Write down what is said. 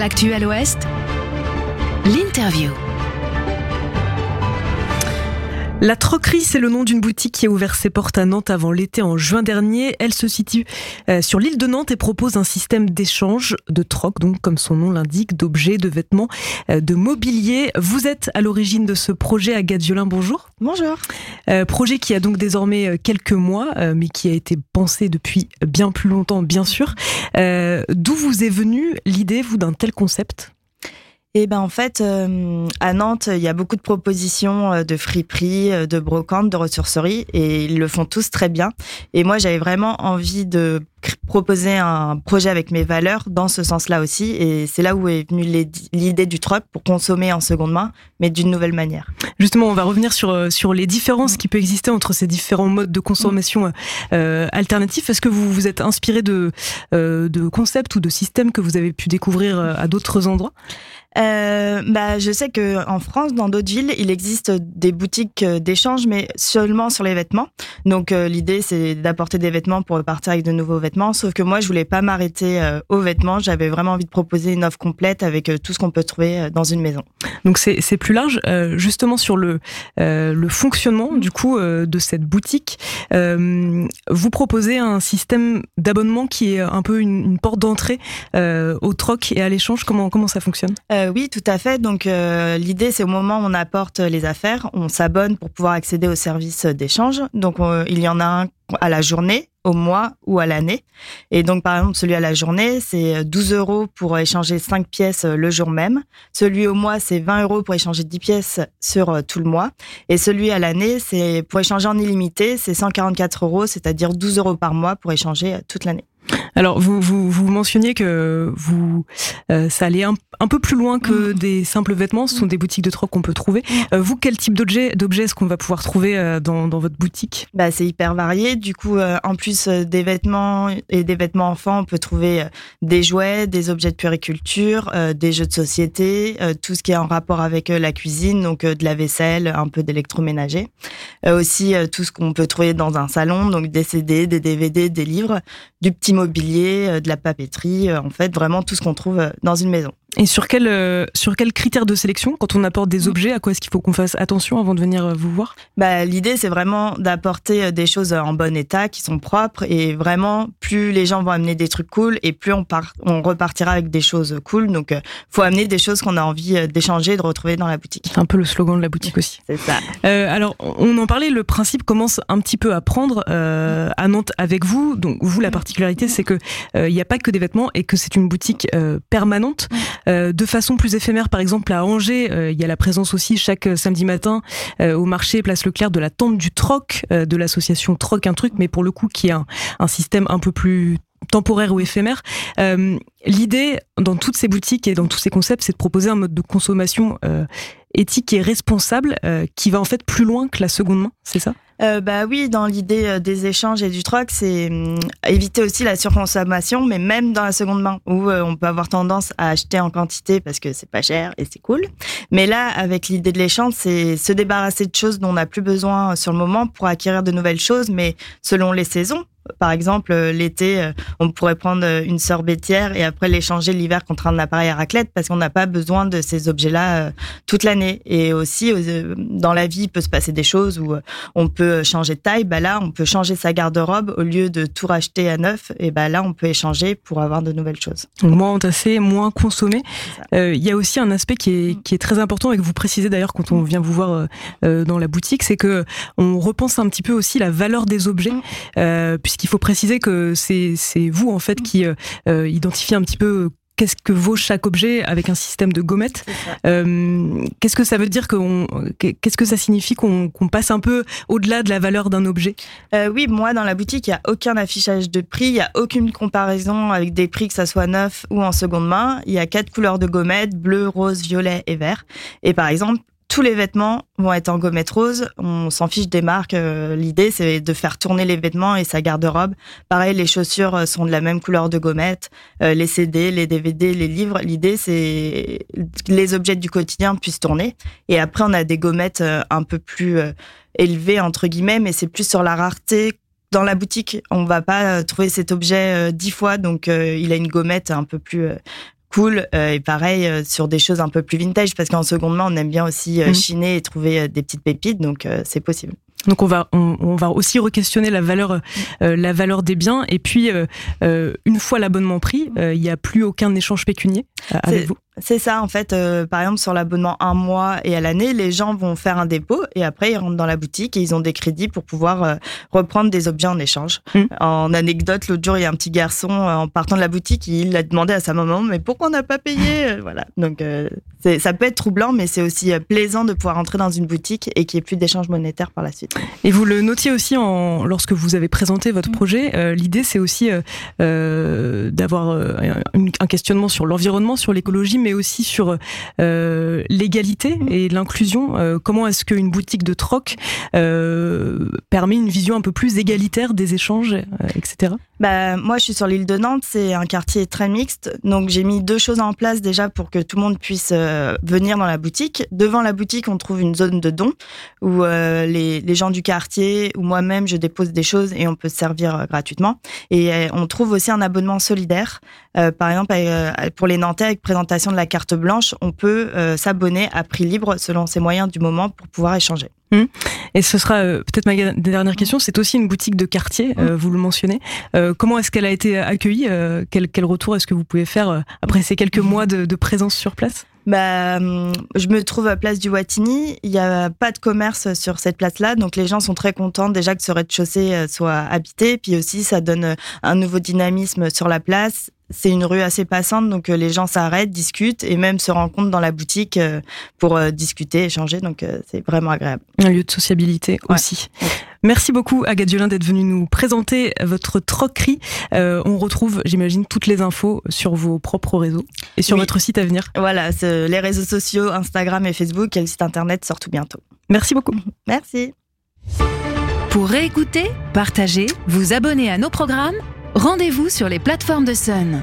L'actu à l'Ouest, l'interview. La Troquerie, c'est le nom d'une boutique qui a ouvert ses portes à Nantes avant l'été en juin dernier. Elle se situe euh, sur l'île de Nantes et propose un système d'échange de troc, donc comme son nom l'indique, d'objets, de vêtements, euh, de mobilier. Vous êtes à l'origine de ce projet, Agathe Violin, bonjour. Bonjour. Euh, projet qui a donc désormais quelques mois, mais qui a été pensé depuis bien plus longtemps, bien sûr. D'où vous est venue l'idée, vous, d'un tel concept? Et ben en fait, euh, à Nantes, il y a beaucoup de propositions euh, de friperies, euh, de brocantes, de ressourceries, et ils le font tous très bien. Et moi, j'avais vraiment envie de proposer un projet avec mes valeurs dans ce sens-là aussi. Et c'est là où est venue l'idée du troc pour consommer en seconde main, mais d'une nouvelle manière. Justement, on va revenir sur, sur les différences qui peuvent exister entre ces différents modes de consommation euh, alternatifs. Est-ce que vous vous êtes inspiré de, de concepts ou de systèmes que vous avez pu découvrir à d'autres endroits? Euh, bah, je sais que en France, dans d'autres villes, il existe des boutiques euh, d'échange, mais seulement sur les vêtements. Donc euh, l'idée, c'est d'apporter des vêtements pour repartir avec de nouveaux vêtements. Sauf que moi, je voulais pas m'arrêter euh, aux vêtements. J'avais vraiment envie de proposer une offre complète avec tout ce qu'on peut trouver dans une maison. Donc c'est plus large, justement sur le le fonctionnement du coup de cette boutique. vous proposez un système d'abonnement qui est un peu une, une porte d'entrée au troc et à l'échange. Comment comment ça fonctionne? Euh, oui, tout à fait. Donc euh, l'idée, c'est au moment où on apporte les affaires, on s'abonne pour pouvoir accéder au service d'échange. Donc il y en a un à la journée, au mois ou à l'année. Et donc, par exemple, celui à la journée, c'est 12 euros pour échanger 5 pièces le jour même. Celui au mois, c'est 20 euros pour échanger 10 pièces sur euh, tout le mois. Et celui à l'année, c'est pour échanger en illimité, c'est 144 euros, c'est-à-dire 12 euros par mois pour échanger toute l'année. Alors, vous, vous, vous mentionniez que vous, euh, ça allait un, un, peu plus loin que mm. des simples vêtements. Ce sont des boutiques de troc qu'on peut trouver. Mm. Euh, vous, quel type d'objet, d'objet est-ce qu'on va pouvoir trouver euh, dans, dans votre boutique? Bah, C'est hyper varié. Du coup, en plus des vêtements et des vêtements enfants, on peut trouver des jouets, des objets de puériculture, des jeux de société, tout ce qui est en rapport avec la cuisine, donc de la vaisselle, un peu d'électroménager. aussi, tout ce qu'on peut trouver dans un salon, donc des CD, des DVD, des livres, du petit mobilier, euh, de la papeterie, euh, en fait, vraiment tout ce qu'on trouve euh, dans une maison. Et sur quel, euh, sur quel critère de sélection, quand on apporte des mm. objets, à quoi est-ce qu'il faut qu'on fasse attention avant de venir euh, vous voir? Bah, L'idée, c'est vraiment d'apporter euh, des choses en bon état, qui sont propres. Et vraiment, plus les gens vont amener des trucs cool, et plus on, part, on repartira avec des choses cool. Donc, euh, faut amener des choses qu'on a envie d'échanger, de retrouver dans la boutique. C'est un peu le slogan de la boutique aussi. C'est ça. Euh, alors, on en parlait, le principe commence un petit peu à prendre euh, à Nantes avec vous. Donc, vous, la particularité, c'est que il n'y a pas que des vêtements et que c'est une boutique permanente. Euh, de façon plus éphémère, par exemple à Angers, euh, il y a la présence aussi chaque euh, samedi matin au marché Place Leclerc de la tente du troc de l'association Troc un truc, mais pour le coup qui est un, un système un peu plus temporaire ou éphémère. L'idée dans toutes ces boutiques et dans tous ces concepts, c'est de proposer un mode de consommation éthique et responsable qui va en fait plus loin que la seconde main, c'est ça? Euh, bah oui, dans l'idée euh, des échanges et du troc, c'est éviter aussi la surconsommation, mais même dans la seconde main, où euh, on peut avoir tendance à acheter en quantité parce que c'est pas cher et c'est cool. Mais là, avec l'idée de l'échange, c'est se débarrasser de choses dont on n'a plus besoin sur le moment pour acquérir de nouvelles choses, mais selon les saisons. Par exemple, euh, l'été, euh, on pourrait prendre euh, une sorbetière et après l'échanger l'hiver contre un appareil à raclette parce qu'on n'a pas besoin de ces objets-là toute l'année. Et aussi, dans la vie, il peut se passer des choses où on peut changer de taille. Bah là, on peut changer sa garde-robe au lieu de tout racheter à neuf. Et bah là, on peut échanger pour avoir de nouvelles choses. moins entassé, moins consommé. Il y a aussi un aspect qui est, qui est très important et que vous précisez d'ailleurs quand on vient vous voir dans la boutique, c'est que on repense un petit peu aussi la valeur des objets, mm. Puisque il faut préciser que c'est vous en fait qui euh, euh, identifiez un petit peu qu'est-ce que vaut chaque objet avec un système de gommettes. Euh, qu'est-ce que ça veut dire qu'on, qu'est-ce que ça signifie qu'on passe un peu au-delà de la valeur d'un objet? Oui, moi dans la boutique, il y a aucun affichage de prix, il y a aucune comparaison avec des prix que ça soit neuf ou en seconde main. Il y a quatre couleurs de gommettes bleu, rose, violet et vert. Et par exemple, tous les vêtements vont être en gommette rose. On s'en fiche des marques. Euh, l'idée, c'est de faire tourner les vêtements et sa garde-robe. Pareil, les chaussures euh, sont de la même couleur de gommette. Euh, les CD, les DVD, les livres. L'idée, c'est que les objets du quotidien puissent tourner. Et après, on a des gommettes un peu plus élevées, entre guillemets, mais c'est plus sur la rareté dans la boutique, on va pas trouver cet objet dix fois, donc il a une gommette un peu plus cool. et pareil sur des choses un peu plus vintage, parce qu'en seconde main, on aime bien aussi mmh. chiner et trouver des petites pépites, donc c'est possible. Donc on va on, va aussi re-questionner la valeur euh, la valeur des biens et puis euh, euh, une fois l'abonnement pris, il n'y a plus aucun échange pécunier avec vous. C'est ça, en fait. Euh, par exemple, sur l'abonnement un mois et à l'année, les gens vont faire un dépôt et après, ils rentrent dans la boutique et ils ont des crédits pour pouvoir euh, reprendre des objets en échange. Mmh. En anecdote, l'autre jour, il y a un petit garçon, euh, en partant de la boutique, il a demandé à sa maman, mais pourquoi on n'a pas payé? Voilà. Donc, ça peut être troublant, mais c'est aussi plaisant de pouvoir entrer dans une boutique et qu'il n'y ait plus d'échange monétaire par la suite. Et vous le notiez aussi en, lorsque vous avez présenté votre mmh. projet. L'idée, c'est aussi d'avoir un questionnement sur l'environnement, sur l'écologie, mais aussi sur euh, l'égalité et l'inclusion. Euh, comment est-ce qu'une boutique de troc euh, permet une vision un peu plus égalitaire des échanges, etc. Bah, moi, je suis sur l'île de Nantes, c'est un quartier très mixte. Donc, j'ai mis deux choses en place déjà pour que tout le monde puisse venir dans la boutique. Devant la boutique, on trouve une zone de don où les, les, gens du quartier ou moi-même, je dépose des choses et on peut se servir gratuitement. Et on trouve aussi un abonnement solidaire. Par exemple, pour les Nantais, avec présentation de la carte blanche, on peut euh, s'abonner à prix libre selon ses moyens du moment pour pouvoir échanger. Hum. Et ce sera euh, peut-être ma dernière question. C'est aussi une boutique de quartier, euh, vous le mentionnez. comment est-ce qu'elle a été accueillie quel, quel, retour est-ce que vous pouvez faire après ces quelques mois de, de présence sur place? Bah, hum, je me trouve à place du Watini. Il n'y a pas de commerce sur cette place-là, donc les gens sont très contents déjà que ce rez-de-chaussée soit habité. Puis aussi, ça donne un nouveau dynamisme sur la place c'est une rue assez passante, donc euh, les gens s'arrêtent, discutent et même se rencontrent dans la boutique euh, pour euh, discuter, échanger. Donc c'est vraiment agréable. Un lieu de sociabilité aussi. Merci beaucoup Agathe Violin d'être venue nous présenter votre troquerie. on retrouve, j'imagine, toutes les infos sur vos propres réseaux et sur votre site à venir. Voilà, les réseaux sociaux, Instagram et Facebook et le site internet sortent tout bientôt. Merci beaucoup. Merci. Pour réécouter, partager, vous abonner à nos programmes, rendez-vous sur les plateformes de Sun.